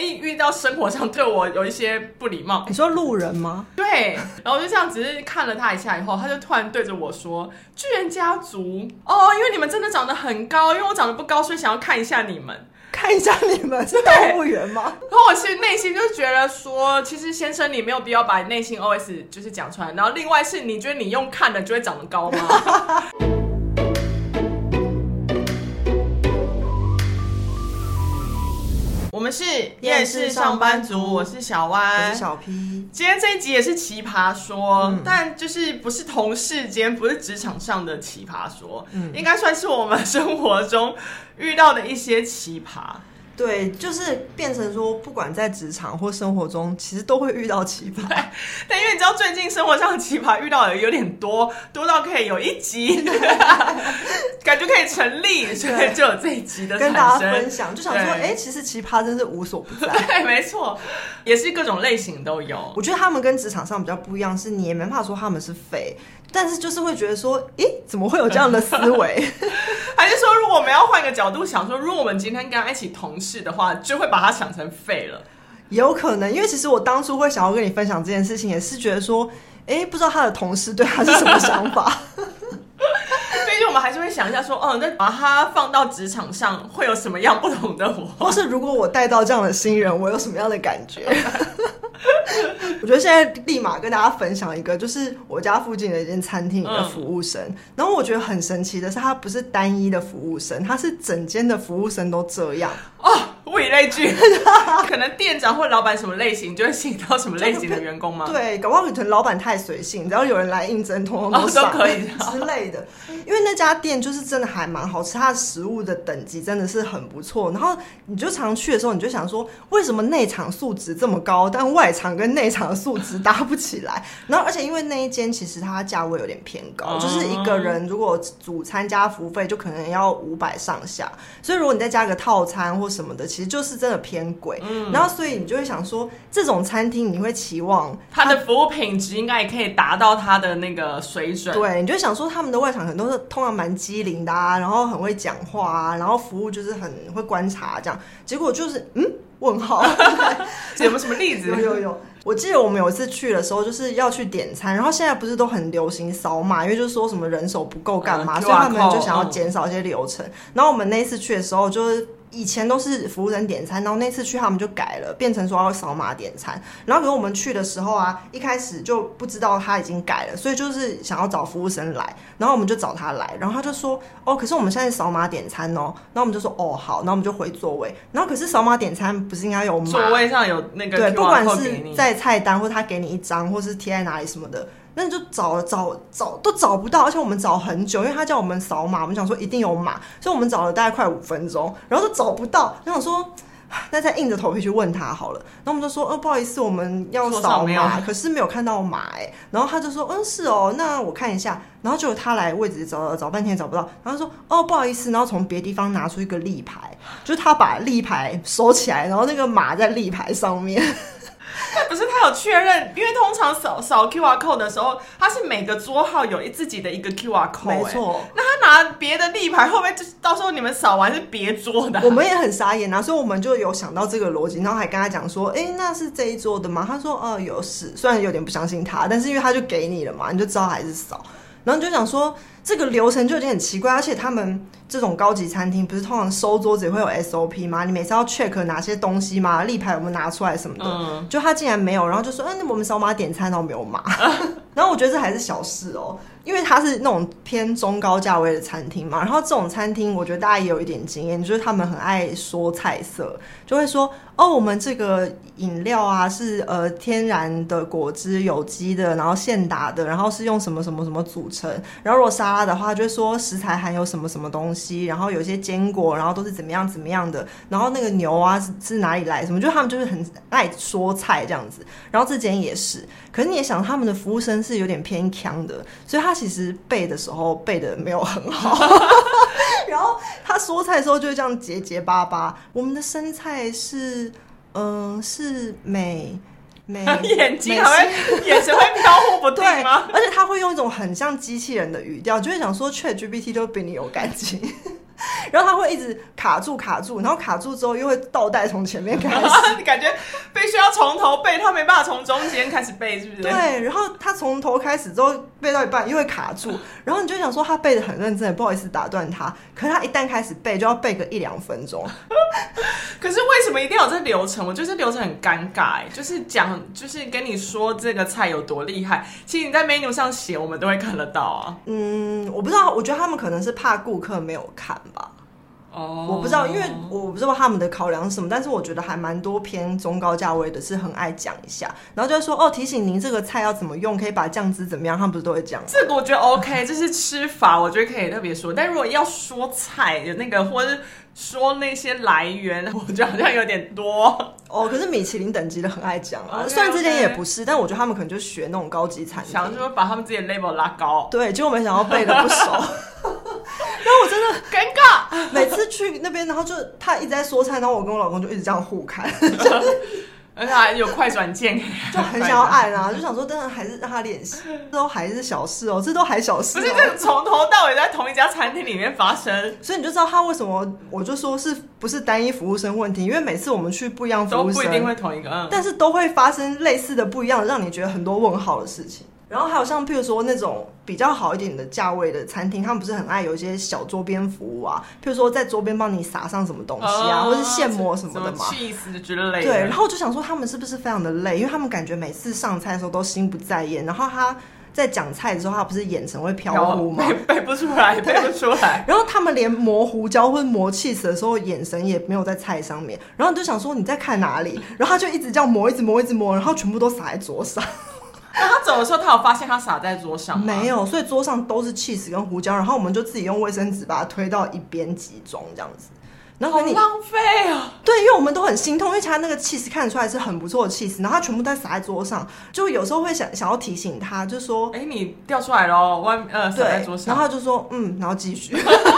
容易遇到生活上对我有一些不礼貌。你说路人吗？对，然后我就这样只是看了他一下以后，他就突然对着我说：“巨人家族哦，因为你们真的长得很高，因为我长得不高，所以想要看一下你们。”看一下你们 是动物园吗？然后我其实内心就觉得说，其实先生你没有必要把内心 OS 就是讲出来。然后另外是，你觉得你用看的就会长得高吗？我们是厌世上班族，我是小湾，我是小 P。今天这一集也是奇葩说，嗯、但就是不是同事间，不是职场上的奇葩说，嗯、应该算是我们生活中遇到的一些奇葩。对，就是变成说，不管在职场或生活中，其实都会遇到奇葩。但因为你知道，最近生活上的奇葩遇到的有点多，多到可以有一集，感觉可以成立，所以就有这一集的跟大家分享。就想说，哎，其实奇葩真是无所不在。对，没错，也是各种类型都有。我觉得他们跟职场上比较不一样，是你也没办法说他们是废。但是就是会觉得说，诶，怎么会有这样的思维？还是说，我们要换个角度想说，如果我们今天跟他一起同事的话，就会把他想成废了？有可能，因为其实我当初会想要跟你分享这件事情，也是觉得说，诶，不知道他的同事对他是什么想法。毕竟我们还是会想一下说，哦，那把他放到职场上会有什么样不同的我？或是如果我带到这样的新人，我有什么样的感觉？我觉得现在立马跟大家分享一个，就是我家附近的一间餐厅的服务生。嗯、然后我觉得很神奇的是，他不是单一的服务生，他是整间的服务生都这样哦。物以类聚，可能店长或老板什么类型就会吸引到什么类型的员工吗？对，搞不好可能老板太随性，只要有人来应征，通通都都可以 之类的。因为那家店就是真的还蛮好吃，它的食物的等级真的是很不错。然后你就常去的时候，你就想说，为什么内场素质这么高，但外场跟内场的素质搭不起来？然后而且因为那一间其实它价位有点偏高，嗯、就是一个人如果主餐加服务费就可能要五百上下，所以如果你再加个套餐或什么的，其实就是真的偏贵。嗯，然后所以你就会想说，这种餐厅你会期望它的 服务品质应该也可以达到它的那个水准。对，你就想说他们的外场很多是通常蛮机灵的啊，然后很会讲话啊，然后服务就是很会观察这样。结果就是嗯，问号，有没有什么例子？有有有。我记得我们有一次去的时候，就是要去点餐，然后现在不是都很流行扫码，因为就是说什么人手不够干嘛，嗯、所以他们就想要减少一些流程。嗯、然后我们那一次去的时候，就是。以前都是服务生点餐，然后那次去他们就改了，变成说要扫码点餐。然后可是我们去的时候啊，一开始就不知道他已经改了，所以就是想要找服务生来，然后我们就找他来，然后他就说：“哦，可是我们现在扫码点餐哦。”然后我们就说：“哦，好。”然后我们就回座位。然后可是扫码点餐不是应该有码？座位上有那个对，不管是在菜单或他给你一张，或是贴在哪里什么的。那你就找找找都找不到，而且我们找很久，因为他叫我们扫码，我们想说一定有码，所以我们找了大概快五分钟，然后都找不到。然后说，那再硬着头皮去问他好了。然后我们就说，哦，不好意思，我们要扫码，可是没有看到码哎。然后他就说，嗯，是哦，那我看一下。然后就他来位置找找半天找不到，然后说，哦，不好意思，然后从别地方拿出一个立牌，就是他把立牌收起来，然后那个码在立牌上面。不是他有确认，因为通常扫扫 QR code 的时候，他是每个桌号有自己的一个 QR code，没错。那他拿别的立牌，会不会就是到时候你们扫完是别桌的？我们也很傻眼啊，所以我们就有想到这个逻辑，然后还跟他讲说，哎、欸，那是这一桌的吗？他说，哦、呃，有是，虽然有点不相信他，但是因为他就给你了嘛，你就知道还是扫。然后你就想说，这个流程就有点很奇怪，而且他们这种高级餐厅不是通常收桌子也会有 SOP 吗？你每次要 check 哪些东西吗？立牌有没有拿出来什么的？嗯、就他竟然没有，然后就说，嗯、我们扫码点餐都没有码。然后我觉得这还是小事哦。因为它是那种偏中高价位的餐厅嘛，然后这种餐厅我觉得大家也有一点经验，就是他们很爱说菜色，就会说哦，我们这个饮料啊是呃天然的果汁、有机的，然后现打的，然后是用什么什么什么组成。然后如果沙拉的话，就会说食材含有什么什么东西，然后有些坚果，然后都是怎么样怎么样的。然后那个牛啊是是哪里来？什么？就他们就是很爱说菜这样子。然后这间也是，可是你也想他们的服务生是有点偏强的，所以他。其实背的时候背的没有很好，然后他说菜的时候就会这样结结巴巴。我们的生菜是，嗯、是美美 眼睛还会 眼神会飘忽不定吗？而且他会用一种很像机器人的语调，就会想说 ChatGPT 都比你有感情。然后他会一直卡住卡住，然后卡住之后又会倒带从前面开始，你 感觉必须要从头背，他没办法从中间开始背，是不是？对，然后他从头开始之后背到一半又会卡住，然后你就想说他背的很认真，也不好意思打断他，可是他一旦开始背就要背个一两分钟。可是为什么一定要有这流程？我觉得这流程很尴尬，哎，就是讲，就是跟你说这个菜有多厉害，其实你在 menu 上写，我们都会看得到啊。嗯，我不知道，我觉得他们可能是怕顾客没有看吧。哦，我不知道，因为我不知道他们的考量是什么，但是我觉得还蛮多偏中高价位的，是很爱讲一下，然后就会说哦，提醒您这个菜要怎么用，可以把酱汁怎么样，他们不是都会讲。这个我觉得 OK，这是吃法，我觉得可以特别说。但如果要说菜的那个，或者是说那些来源，我觉得好像有点多哦。可是米其林等级的很爱讲啊，虽然之前也不是，但我觉得他们可能就学那种高级餐厅，想说把他们自己的 label 拉高。对，结果没想到背的不熟。然后我真的尴尬，每次去那边，然后就他一直在说菜，然后我跟我老公就一直这样互看，而且还有快转键，就很想要按啊，就想说，但是还是让他练习，这都还是小事哦，这都还小事，哦，不是这从头到尾在同一家餐厅里面发生，所以你就知道他为什么，我就说是不是单一服务生问题，因为每次我们去不一样服务生，都不一定会同一个，但是都会发生类似的不一样，让你觉得很多问号的事情。然后还有像譬如说那种比较好一点的价位的餐厅，他们不是很爱有一些小桌边服务啊，譬如说在桌边帮你撒上什么东西啊，哦、或是现磨什么的嘛，气死之类的。对，然后我就想说他们是不是非常的累，因为他们感觉每次上菜的时候都心不在焉，然后他在讲菜的时候，他不是眼神会飘忽吗？背 背不出来，背不出来。然后他们连磨胡椒或者磨起司的时候，眼神也没有在菜上面，然后你就想说你在看哪里？然后他就一直这样磨，一直磨，一直磨，然后全部都撒在桌上。那他走的时候，他有发现他洒在桌上吗？没有，所以桌上都是起司跟胡椒，然后我们就自己用卫生纸把它推到一边集中这样子。然后你浪费啊！对，因为我们都很心痛，因为他那个起司看得出来是很不错的起司，然后他全部都洒在桌上，就有时候会想想要提醒他，就说：“哎，你掉出来了，外呃洒在桌上。”然后他就说：“嗯，然后继续。”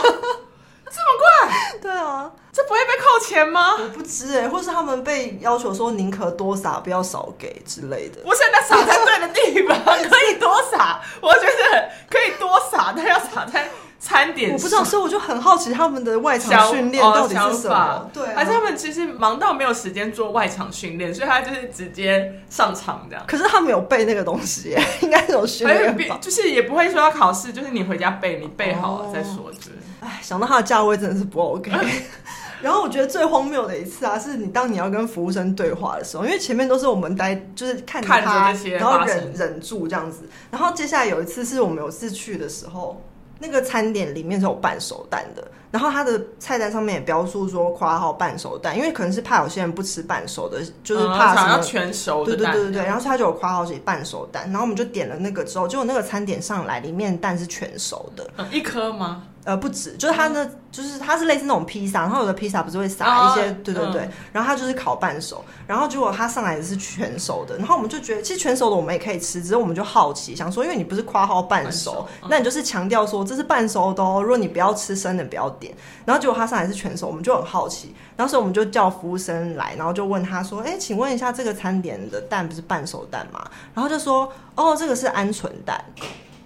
对啊，这不会被扣钱吗？我不知哎、欸，或是他们被要求说宁可多撒，不要少给之类的。不是，那撒在对的地方 可以多撒，我觉得可以多撒，但要撒在餐点。我不知道，所以我就很好奇他们的外场训练到底是什么？哦、对、啊，还是他们其实忙到没有时间做外场训练，所以他就是直接上场这样。可是他没有背那个东西，应该是有训练，就是也不会说要考试，就是你回家背，你背好了再说。哎，想到他的价位真的是不 OK。然后我觉得最荒谬的一次啊，是你当你要跟服务生对话的时候，因为前面都是我们待，就是看着他，看着然后忍忍住这样子。然后接下来有一次是我们有次去的时候，那个餐点里面是有半熟蛋的，然后它的菜单上面也标注说括号半熟蛋，因为可能是怕有些人不吃半熟的，就是怕什么、嗯、全熟的蛋。对对对对对，然后他就有括号写半熟蛋，然后我们就点了那个之后，结果那个餐点上来，里面蛋是全熟的，嗯、一颗吗？呃，不止，就是它呢，就是它是类似那种披萨，然后有的披萨不是会撒一些，哦、对对对，嗯、然后它就是烤半熟，然后结果它上来的是全熟的，然后我们就觉得其实全熟的我们也可以吃，只是我们就好奇，想说，因为你不是夸号半熟，那你就是强调说这是半熟的哦，如果你不要吃生的不要点，然后结果它上来是全熟，我们就很好奇，然后所以我们就叫服务生来，然后就问他说，哎，请问一下这个餐点的蛋不是半熟蛋吗？然后就说，哦，这个是鹌鹑蛋，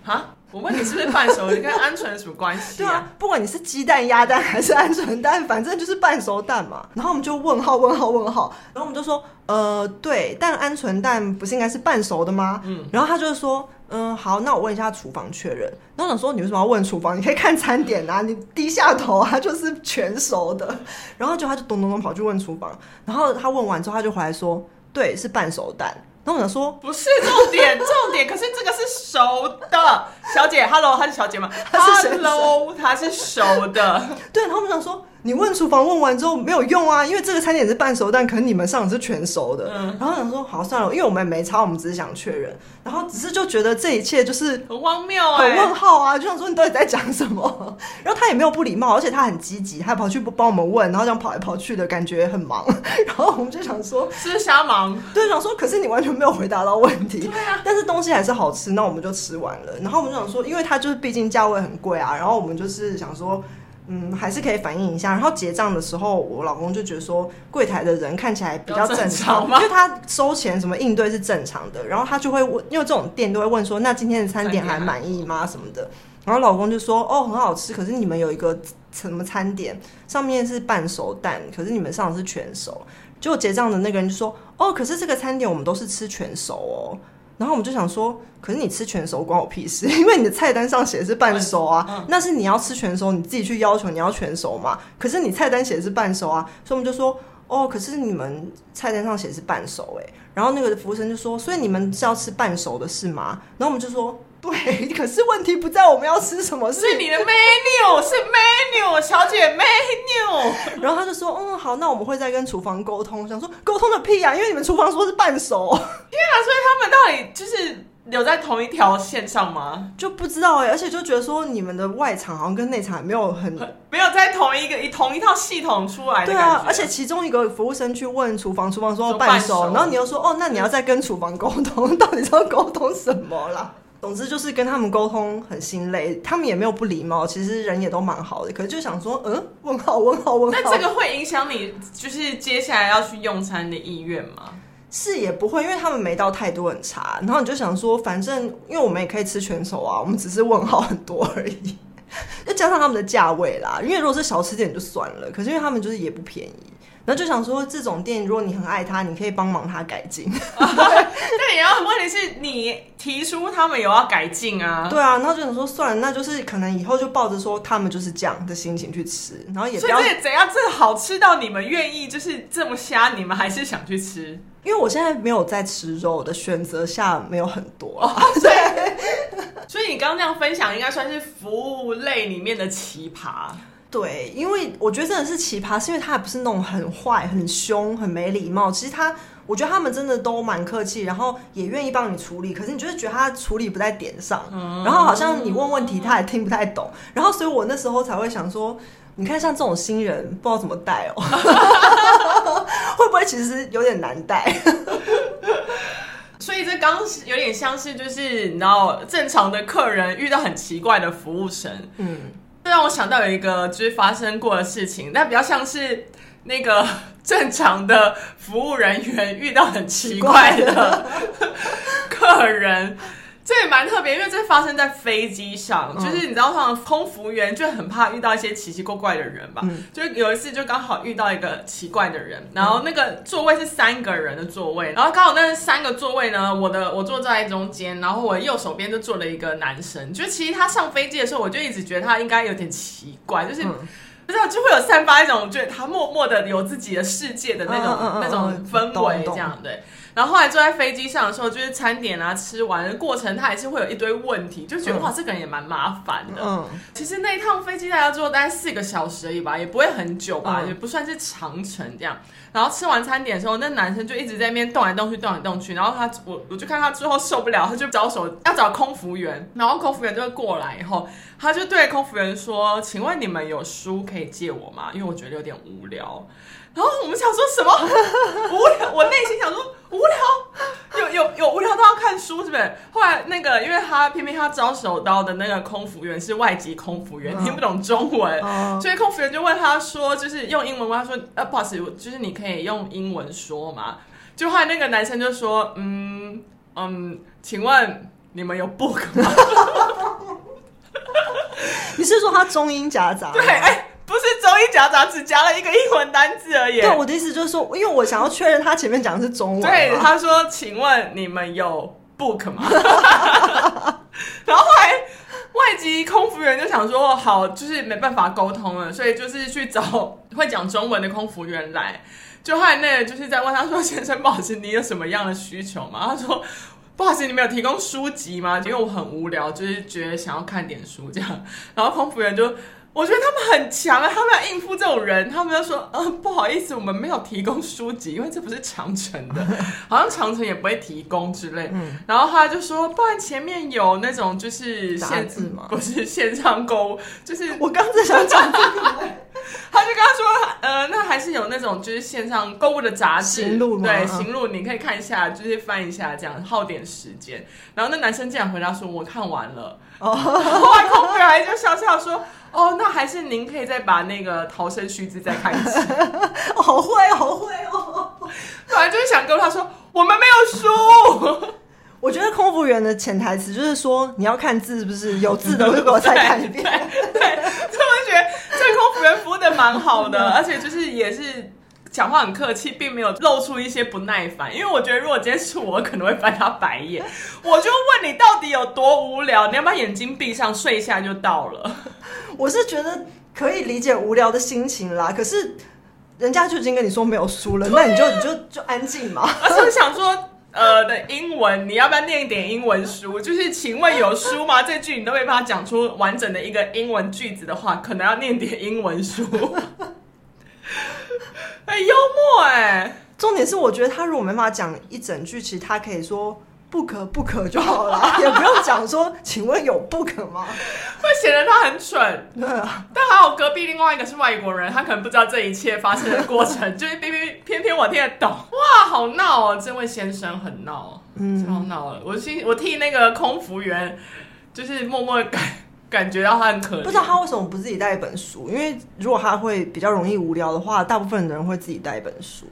哈。我问你是不是半熟？你跟鹌鹑有什么关系啊？对啊，不管你是鸡蛋、鸭蛋还是鹌鹑蛋，反正就是半熟蛋嘛。然后我们就问号、问号、问号。然后我们就说，呃，对，但鹌鹑蛋不是应该是半熟的吗？嗯。然后他就说，嗯、呃，好，那我问一下厨房确认。然后我想说，你为什么要问厨房？你可以看餐点啊，你低下头啊，就是全熟的。然后就他就咚咚咚跑去问厨房。然后他问完之后，他就回来说，对，是半熟蛋。然后我想说，不是重点，重点，可是这个是熟的，小姐，Hello，她是小姐吗？Hello，她是熟的，对。然后我们想说。你问厨房问完之后没有用啊，因为这个餐点是半熟蛋，可能你们上的是全熟的。嗯，然后想说好算了，因为我们也没差，我们只是想确认，然后只是就觉得这一切就是很荒谬哎，很问号啊，就想说你到底在讲什么？然后他也没有不礼貌，而且他很积极，他还跑去帮我们问，然后这样跑来跑去的感觉很忙。然后我们就想说，是瞎忙。对，想说可是你完全没有回答到问题。对啊，但是东西还是好吃，那我们就吃完了。然后我们就想说，因为它就是毕竟价位很贵啊，然后我们就是想说。嗯，还是可以反映一下。然后结账的时候，我老公就觉得说，柜台的人看起来比较正常，因为他收钱什么应对是正常的。然后他就会问，因为这种店都会问说，那今天的餐点还满意吗？什么的。然后老公就说：“哦，很好吃，可是你们有一个什么餐点，上面是半熟蛋，可是你们上的是全熟。”结果结账的那个人就说：“哦，可是这个餐点我们都是吃全熟哦。”然后我们就想说：“可是你吃全熟关我屁事，因为你的菜单上写的是半熟啊，嗯、那是你要吃全熟，你自己去要求你要全熟嘛。可是你菜单写的是半熟啊，所以我们就说。”哦，可是你们菜单上写是半熟哎，然后那个服务生就说，所以你们是要吃半熟的是吗？然后我们就说，对，可是问题不在我们要吃什么，是你的 menu 是 menu 小姐 menu。然后他就说，嗯，好，那我们会再跟厨房沟通，想说沟通个屁啊，因为你们厨房说是半熟。天啊，所以他们到底就是。留在同一条线上吗？就不知道哎、欸，而且就觉得说你们的外场好像跟内场没有很没有在同一个一同一套系统出来的。对啊，而且其中一个服务生去问厨房，厨房说半熟，然后你又说哦，那你要再跟厨房沟通，到底是要沟通什么啦？总之就是跟他们沟通很心累，他们也没有不礼貌，其实人也都蛮好的，可是就想说嗯，问号问号问号。那这个会影响你就是接下来要去用餐的意愿吗？是也不会，因为他们没到太多很差，然后你就想说，反正因为我们也可以吃全熟啊，我们只是问号很多而已，再加上他们的价位啦。因为如果是小吃店就算了，可是因为他们就是也不便宜，然后就想说，这种店如果你很爱他，你可以帮忙他改进。但也要问题是你提出他们有要改进啊，对啊，然后就想说算了，那就是可能以后就抱着说他们就是这样的心情去吃，然后也不要所以这怎样，这好吃到你们愿意就是这么瞎，你们还是想去吃。因为我现在没有在吃肉的选择下没有很多，啊，对，所以你刚刚那样分享，应该算是服务类里面的奇葩。对，因为我觉得真的是奇葩，是因为他也不是那种很坏、很凶、很没礼貌。其实他，我觉得他们真的都蛮客气，然后也愿意帮你处理。可是你就是觉得他处理不在点上，嗯，然后好像你问问题他也听不太懂。然后所以我那时候才会想说。你看，像这种新人，不知道怎么带哦，会不会其实有点难带？所以这刚有点像是，就是你知道，正常的客人遇到很奇怪的服务生，嗯，这让我想到有一个就是发生过的事情，但比较像是那个 正常的服务人员遇到很奇怪的 客人。这也蛮特别，因为这发生在飞机上，嗯、就是你知道，通常空服员就很怕遇到一些奇奇怪怪的人吧。嗯、就有一次，就刚好遇到一个奇怪的人，然后那个座位是三个人的座位，然后刚好那三个座位呢，我的我坐在中间，然后我右手边就坐了一个男生。就其实他上飞机的时候，我就一直觉得他应该有点奇怪，就是、嗯、不知道就会有散发一种，觉得他默默的有自己的世界的那种、嗯嗯嗯、那种氛围，这样对。然后后来坐在飞机上的时候，就是餐点啊吃完的过程，他还是会有一堆问题，就觉得、嗯、哇，这个人也蛮麻烦的。嗯，其实那一趟飞机大概坐大概四个小时而已吧，也不会很久吧，嗯、也不算是长程这样。然后吃完餐点的时候，那男生就一直在那边动来动去，动来动去。然后他我我就看他最后受不了，他就招手要找空服员，然后空服员就会过来以后，他就对空服员说：“请问你们有书可以借我吗？因为我觉得有点无聊。”然后我们想说什么无聊？我内心想说无聊，有有有无聊到要看书，是不是？后来那个，因为他偏偏他招手到的那个空服员是外籍空服员，听不懂中文，所以空服员就问他说，就是用英文问他说，呃，不好意思，就是你可以用英文说吗？就后来那个男生就说，嗯嗯，请问你们有 book 吗？你是说他中英夹杂？对，哎。不是中英夹杂，只夹了一个英文单字而已。对，我的意思就是说，因为我想要确认他前面讲的是中文。对，他说：“请问你们有 book 吗？” 然后后来外籍空服员就想说：“好，就是没办法沟通了，所以就是去找会讲中文的空服员来。”就后来那个就是在问他说：“先生，不好意思，你有什么样的需求吗？”他说：“不好意思，你们有提供书籍吗？因为我很无聊，就是觉得想要看点书这样。”然后空服员就。我觉得他们很强啊，他们要应付这种人，他们就说：“嗯、呃，不好意思，我们没有提供书籍，因为这不是长城的，好像长城也不会提供之类。嗯”然后他就说：“不然前面有那种就是线字吗？不是线上购物，就是我刚才想讲这个。” 他就跟他说：“呃，那还是有那种就是线上购物的杂志，行路吗？对，行路你可以看一下，就是翻一下，这样耗点时间。”然后那男生竟然回答说：“我看完了。”哦，后来空服员还就笑笑说。哦，那还是您可以再把那个逃生须知再看一次。好、哦、会，好会哦！本来就是想跟他说，我们没有书。我觉得空服员的潜台词就是说，你要看字是不是有字的，会给我再看一遍。对，对，对，所以我就觉得这空服员服务的蛮好的，而且就是也是讲话很客气，并没有露出一些不耐烦。因为我觉得如果今天是我，可能会翻他白眼。我就问你到底有多无聊？你要把眼睛闭上，睡一下就到了。我是觉得可以理解无聊的心情啦，可是人家就已经跟你说没有书了，那你就你就就安静嘛。而且想说。呃的英文，你要不要念一点英文书？就是请问有书吗？这句你都没办法讲出完整的一个英文句子的话，可能要念点英文书。很幽默哎，重点是我觉得他如果没办法讲一整句，其实他可以说。不可不可就好了，也不用讲说，请问有不可吗？会显得他很蠢。对啊，但还有隔壁另外一个是外国人，他可能不知道这一切发生的过程，就是偏偏偏偏我听得懂。哇，好闹哦！这位先生很闹，嗯，超闹了。我心我替那个空服员，就是默默感感觉到他很可怜。不知道他为什么不自己带一本书？因为如果他会比较容易无聊的话，大部分的人会自己带一本书。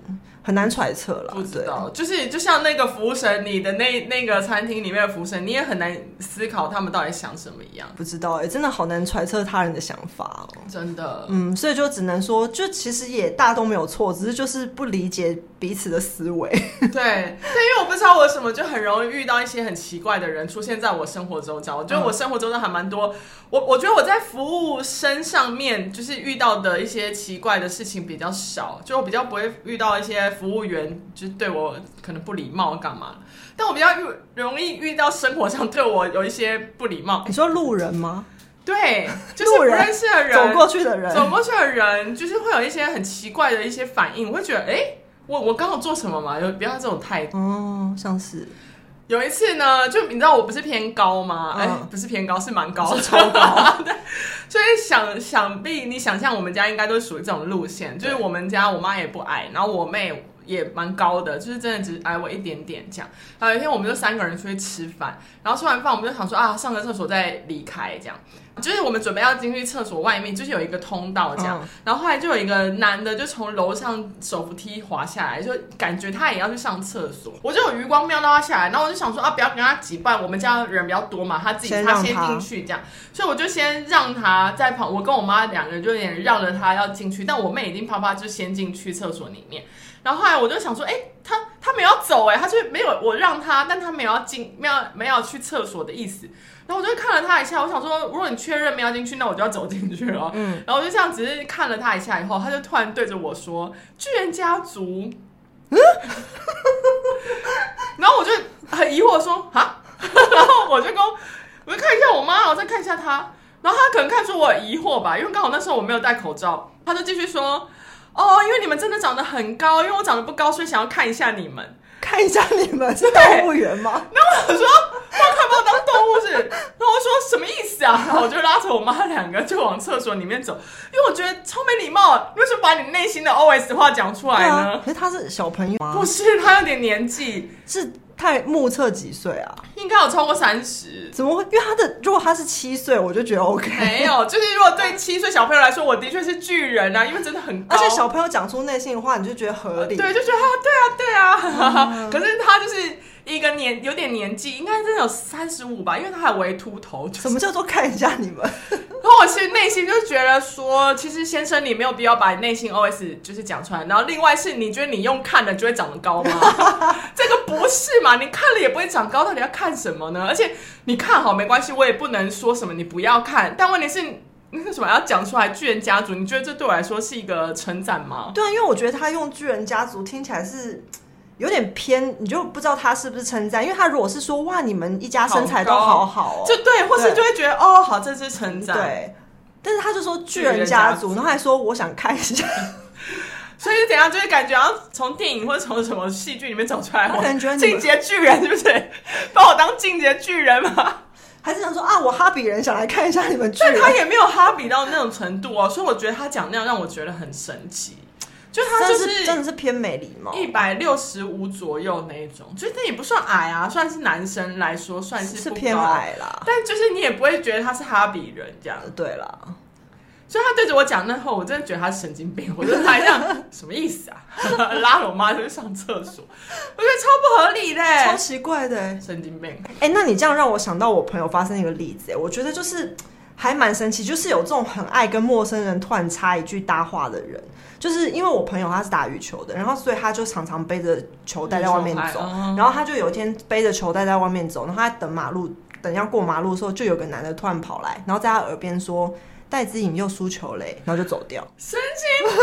很难揣测了，不知道，就是就像那个服务生，你的那那个餐厅里面的服务生，你也很难思考他们到底想什么一样。不知道哎、欸，真的好难揣测他人的想法哦、喔。真的，嗯，所以就只能说，就其实也大都没有错，只是就是不理解彼此的思维。对，对，因为我不知道为什么就很容易遇到一些很奇怪的人出现在我生活中，这样我觉得我生活中的还蛮多。我我觉得我在服务生上面，就是遇到的一些奇怪的事情比较少，就我比较不会遇到一些。服务员就是对我可能不礼貌干嘛，但我比较遇容易遇到生活上对我有一些不礼貌。你说路人吗？对，就是不认识的人，走过去的人，走过去的人，就是会有一些很奇怪的一些反应。我会觉得，哎、欸，我我刚好做什么嘛？有不要这种态度。哦，像是有一次呢，就你知道我不是偏高吗？哎、嗯欸，不是偏高，是蛮高，是超高。对，所以想想必你想象我们家应该都属于这种路线，就是我们家我妈也不矮，然后我妹。也蛮高的，就是真的只矮我一点点这样。然后有一天我们就三个人出去吃饭，然后吃完饭我们就想说啊，上个厕所再离开这样。就是我们准备要进去厕所外面，就是有一个通道这样。嗯、然后后来就有一个男的就从楼上手扶梯滑下来，就感觉他也要去上厕所。我就有余光瞄到他下来，然后我就想说啊，不要跟他挤，不然我们家人比较多嘛，他自己先他先进去这样。所以我就先让他在旁，我跟我妈两个人就有点绕着他要进去，但我妹已经啪啪就先进去厕所里面。然后后来我就想说，哎，他他没有走，哎，他就没有我让他，但他没有要进，没有没有去厕所的意思。然后我就看了他一下，我想说，如果你确认没有进去，那我就要走进去了。嗯，然后我就这样只是看了他一下以后，他就突然对着我说：“巨人家族。”嗯，然后我就很疑惑说：“啊？” 然后我就跟我就看一下我妈，我再看一下他，然后他可能看出我疑惑吧，因为刚好那时候我没有戴口罩，他就继续说。哦，因为你们真的长得很高，因为我长得不高，所以想要看一下你们，看一下你们是动物园吗？那我说，我看不到当动物是，然后我说什么意思啊？然后我就拉着我妈两个就往厕所里面走，因为我觉得超没礼貌，为什么把你内心的 OS 话讲出来呢？啊、可是他是小朋友吗？不是，他有点年纪是。太目测几岁啊？应该有超过三十。怎么会？因为他的如果他是七岁，我就觉得 OK。没有，就是如果对七岁小朋友来说，我的确是巨人啊，因为真的很高。而且小朋友讲出内心的话，你就觉得合理。对，就觉得啊，对啊，对啊。嗯、可是他就是。一个年有点年纪，应该真的有三十五吧，因为他还微秃头。什么叫做看一下你们？然后我其实内心就觉得说，其实先生你没有必要把内心 OS 就是讲出来。然后另外是你觉得你用看的就会长得高吗？这个不是嘛？你看了也不会长高，到底要看什么呢？而且你看好没关系，我也不能说什么你不要看。但问题是，那个什么要讲出来？巨人家族，你觉得这对我来说是一个称赞吗？对啊，因为我觉得他用巨人家族听起来是。有点偏，你就不知道他是不是称赞，因为他如果是说哇，你们一家身材都好好，哦，就对，或是就会觉得哦，好，这是称赞。对，但是他就说巨人家族，然后还说我想看一下，所以怎样，就会感觉要从电影或者从什么戏剧里面走出来，感觉进阶巨人是不是 把我当进阶巨人吗？还是想说啊，我哈比人想来看一下你们巨人，他也没有哈比到那种程度哦，所以我觉得他讲那样让我觉得很神奇。就他就是真的是偏没礼貌，一百六十五左右那一种，就他也不算矮啊，算是男生来说算是，是偏矮啦。但就是你也不会觉得他是哈比人这样。对啦，所以他对着我讲那后，我真的觉得他是神经病。我就还这样，什么意思啊？拉着我妈去上厕所，我觉得超不合理的，超奇怪的，神经病。哎、欸，那你这样让我想到我朋友发生一个例子，我觉得就是还蛮神奇，就是有这种很爱跟陌生人突然插一句搭话的人，就是因为我朋友他是打羽球的，然后所以他就常常背着球袋在外面走，然后他就有一天背着球袋在外面走，然后他在等马路，等要过马路的时候，就有个男的突然跑来，然后在他耳边说。戴资颖又输球嘞，然后就走掉。神经病！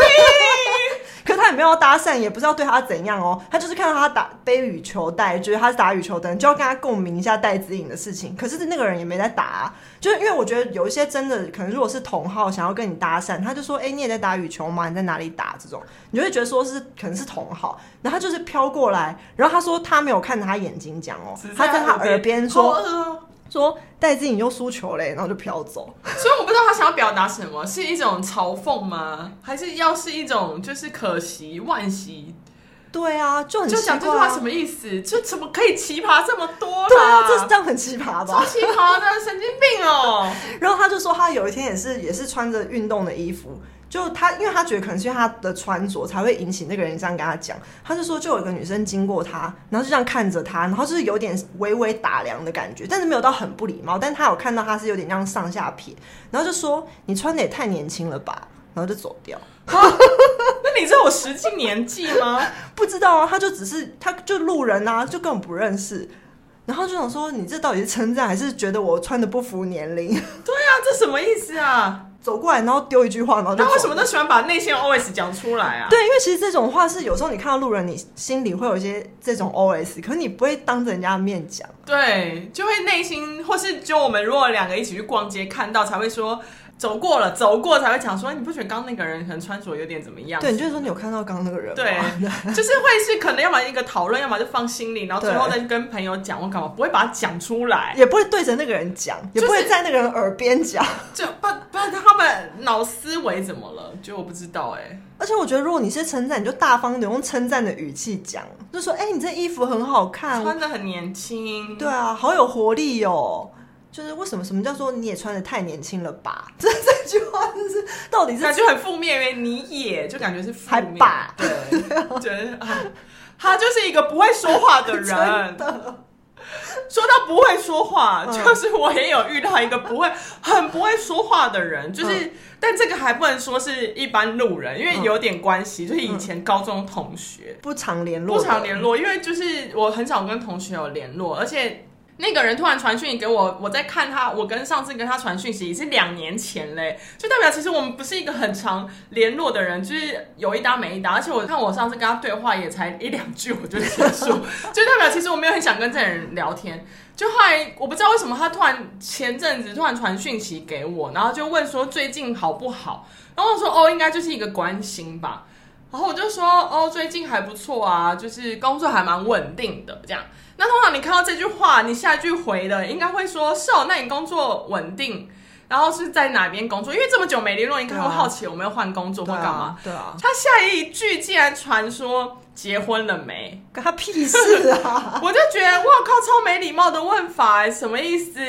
可是他也没有搭讪，也不知道对他怎样哦。他就是看到他打背羽球袋，觉得他是打羽球的人，就要跟他共鸣一下戴子颖的事情。可是那个人也没在打啊，就是因为我觉得有一些真的可能，如果是同好想要跟你搭讪，他就说：“哎、欸，你也在打羽球吗？你在哪里打？”这种你就会觉得说是可能是同好，然后他就是飘过来，然后他说他没有看着他眼睛讲哦，他在他耳边说。说戴资颖又输球嘞，然后就飘走。所以我不知道他想要表达什么，是一种嘲讽吗？还是要是一种就是可惜、惋惜？对啊，就很就讲这句话什么意思？就怎么可以奇葩这么多？对啊，这是这样很奇葩吧？超奇葩的，神经病哦！然后他就说，他有一天也是也是穿着运动的衣服。就他，因为他觉得可能是因为他的穿着才会引起那个人这样跟他讲。他就说，就有一个女生经过他，然后就这样看着他，然后就是有点微微打量的感觉，但是没有到很不礼貌。但他有看到他是有点这样上下撇，然后就说：“你穿的也太年轻了吧。”然后就走掉。那你知道我实际年纪吗？不知道啊，他就只是他就路人啊，就根本不认识。然后就想说，你这到底是称赞还是觉得我穿的不符年龄？对啊，这什么意思啊？走过来，然后丢一句话，然后就他为什么都喜欢把内心 OS 讲出来啊？对，因为其实这种话是有时候你看到路人，你心里会有一些这种 OS，可是你不会当着人家的面讲。对，就会内心，或是就我们如果两个一起去逛街看到，才会说。走过了，走过才会讲说，你不觉得刚刚那个人可能穿着有点怎么样？对，你就是说你有看到刚刚那个人吗？对，就是会是可能要么一个讨论，要么就放心里，然后最后再去跟朋友讲，我干嘛不会把它讲出来，也不会对着那个人讲，也不会在那个人耳边讲，就不不知道他们脑思维怎么了，就我不知道哎、欸。而且我觉得，如果你是称赞，你就大方的用称赞的语气讲，就说，哎、欸，你这衣服很好看，穿的很年轻，对啊，好有活力哦。就是为什么？什么叫做你也穿的太年轻了吧？这这句话就是到底是感觉很负面，因为你也就感觉是负面，吧对，觉得啊，他就是一个不会说话的人。说到不会说话，嗯、就是我也有遇到一个不会很不会说话的人，就是，嗯、但这个还不能说是一般路人，因为有点关系，就是以前高中同学，不常联络，不常联络，因为就是我很少跟同学有联络，而且。那个人突然传讯息给我，我在看他，我跟上次跟他传讯息是两年前嘞，就代表其实我们不是一个很常联络的人，就是有一搭没一搭，而且我看我上次跟他对话也才一两句我就结束，就代表其实我没有很想跟这人聊天。就后来我不知道为什么他突然前阵子突然传讯息给我，然后就问说最近好不好，然后我说哦应该就是一个关心吧，然后我就说哦最近还不错啊，就是工作还蛮稳定的这样。那通常你看到这句话，你下一句回的应该会说：“是哦，那你工作稳定，然后是在哪边工作？因为这么久没联络，应该会好奇有没有换工作或干嘛。对啊”对啊，他下一句竟然传说。结婚了没？关他屁事啊！我就觉得，哇靠，超没礼貌的问法，哎，什么意思？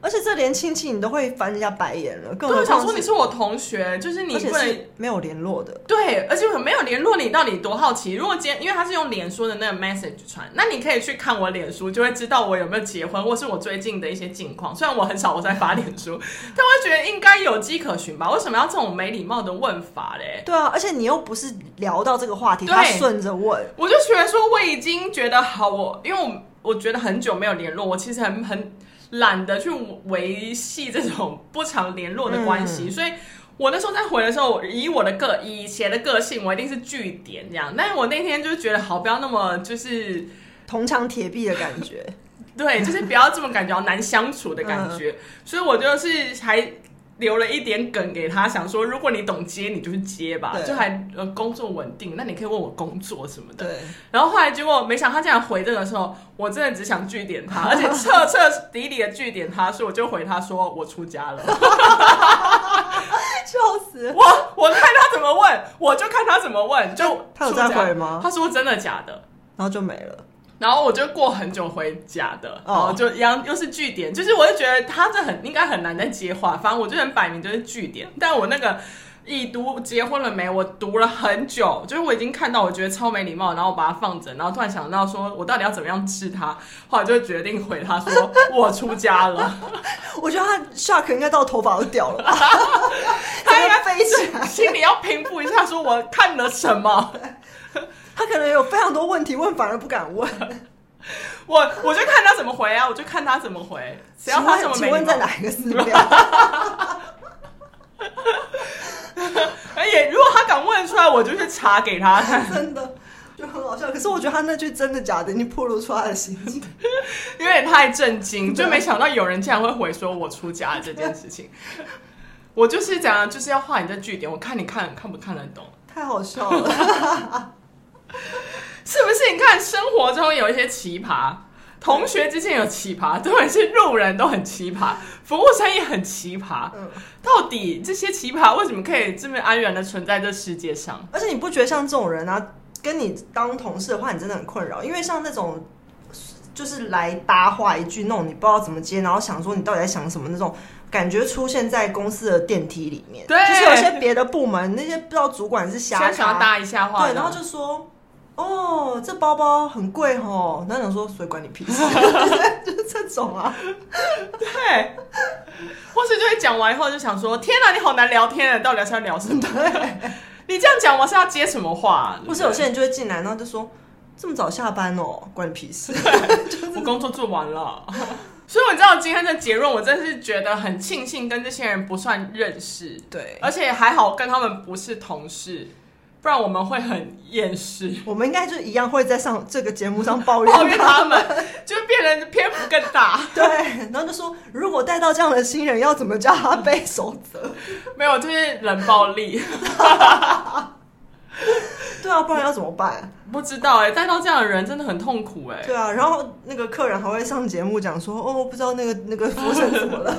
而且这连亲戚你都会翻人家白眼了，更我想说你是我同学，就是你不能没有联络的。对，而且我没有联络你，到底多好奇？如果今天，因为他是用脸书的那个 message 传，那你可以去看我脸书，就会知道我有没有结婚，或是我最近的一些近况。虽然我很少我在发脸书，但我觉得应该有迹可循吧？为什么要这种没礼貌的问法嘞？对啊，而且你又不是聊到这个话题，他顺着。问，我就觉得说我已经觉得好，我因为我我觉得很久没有联络，我其实很很懒得去维系这种不常联络的关系，嗯、所以我那时候在回的时候，以我的个以前的个性，我一定是据点这样。但是我那天就觉得好，不要那么就是铜墙铁壁的感觉，对，就是不要这么感觉难相处的感觉，嗯、所以我就是还。留了一点梗给他，想说如果你懂接，你就去接吧，就还呃工作稳定，那你可以问我工作什么的。对。然后后来结果没想到他这样回这个时候，我真的只想据点他，而且彻彻底底的据点他，所以我就回他说我出家了。笑死！我我看他怎么问，我就看他怎么问，就他有在回吗？他说真的假的，然后就没了。然后我就过很久回家的，哦、然后就一样又是据点，就是我就觉得他这很应该很难再接话，反正我就很摆明就是据点，但我那个。已读结婚了没？我读了很久，就是我已经看到，我觉得超没礼貌，然后我把它放着，然后突然想到说，我到底要怎么样治他？后来就决定回他说，我出家了。我觉得他 shock 应该到头发都掉了，他应该飞起来，心里要平复一下，说我看了什么？他可能有非常多问题问，反而不敢问。我我就看他怎么回啊，我就看他怎么回。只要他怎么没？请问在哪一个寺庙？而 且如果他敢问出来，我就去查给他看。真的就很好笑。可是我觉得他那句真的假的，你暴露出他的心情，有点太震惊，就没想到有人竟然会回说我出家了这件事情。我就是讲，就是要画你的句点，我看你看看不看得懂。太好笑了，是不是？你看生活中有一些奇葩。同学之间有奇葩，对，是路人都很奇葩，服务生也很奇葩。嗯，到底这些奇葩为什么可以这么安然的存在这世界上？而且你不觉得像这种人啊，跟你当同事的话，你真的很困扰，因为像那种就是来搭话一句那种，你不知道怎么接，然后想说你到底在想什么那种感觉，出现在公司的电梯里面。对，就是有些别的部门那些不知道主管是瞎想要搭一下话，对，然后就说。哦，这包包很贵哦。然后想说，谁管你屁事？就是这种啊。对，或是就会讲完以后就想说，天哪，你好难聊天啊！到底是要聊什么？对，你这样讲，我是要接什么话？或是有些人就会进来，然后就说，这么早下班哦，关你屁事。我工作做完了。所以我知道今天的结论，我真是觉得很庆幸跟这些人不算认识，对，而且还好跟他们不是同事。不然我们会很厌世，我们应该就一样会在上这个节目上抱怨抱怨他们，就变得篇幅更大。对，然后就说如果带到这样的新人，要怎么叫他背守则？没有，就是冷暴力。对啊，不然要怎么办？不知道哎、欸，带到这样的人真的很痛苦哎、欸。对啊，然后那个客人还会上节目讲说，哦，不知道那个那个服务生怎么了。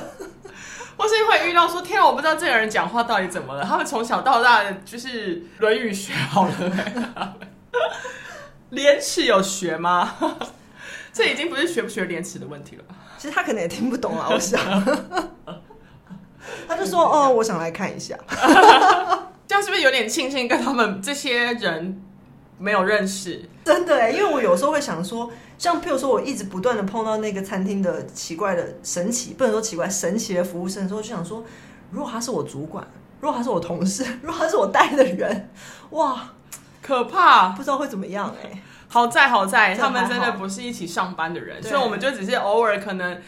或是会遇到说，天啊，我不知道这个人讲话到底怎么了。他们从小到大就是《论语》学好了，廉耻有学吗？这已经不是学不学廉耻的问题了。其实他可能也听不懂啊，我想。他就说：“哦，我想来看一下。”这样是不是有点庆幸跟他们这些人没有认识？真的哎，因为我有时候会想说。像譬如说，我一直不断的碰到那个餐厅的奇怪的、神奇，不能说奇怪，神奇的服务生的时候，就想说，如果他是我主管，如果他是我同事，如果他是我带的人，哇，可怕，不知道会怎么样哎、欸。好在好在，他们真的不是一起上班的人，所以我们就只是偶尔可能。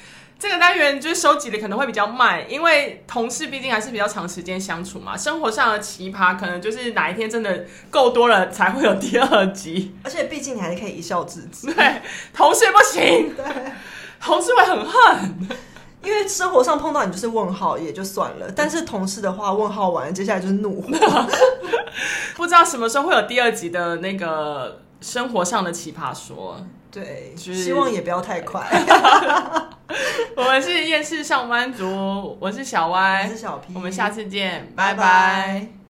这个单元就是收集的可能会比较慢，因为同事毕竟还是比较长时间相处嘛。生活上的奇葩，可能就是哪一天真的够多了，才会有第二集。而且毕竟你还是可以一笑置之。对，同事不行。对，同事会很恨，因为生活上碰到你就是问号也就算了，但是同事的话，问号完接下来就是怒火。不知道什么时候会有第二集的那个生活上的奇葩说。对，希望也不要太快。我们是厌世上班族，我是小歪，我是小 P，我们下次见，拜拜。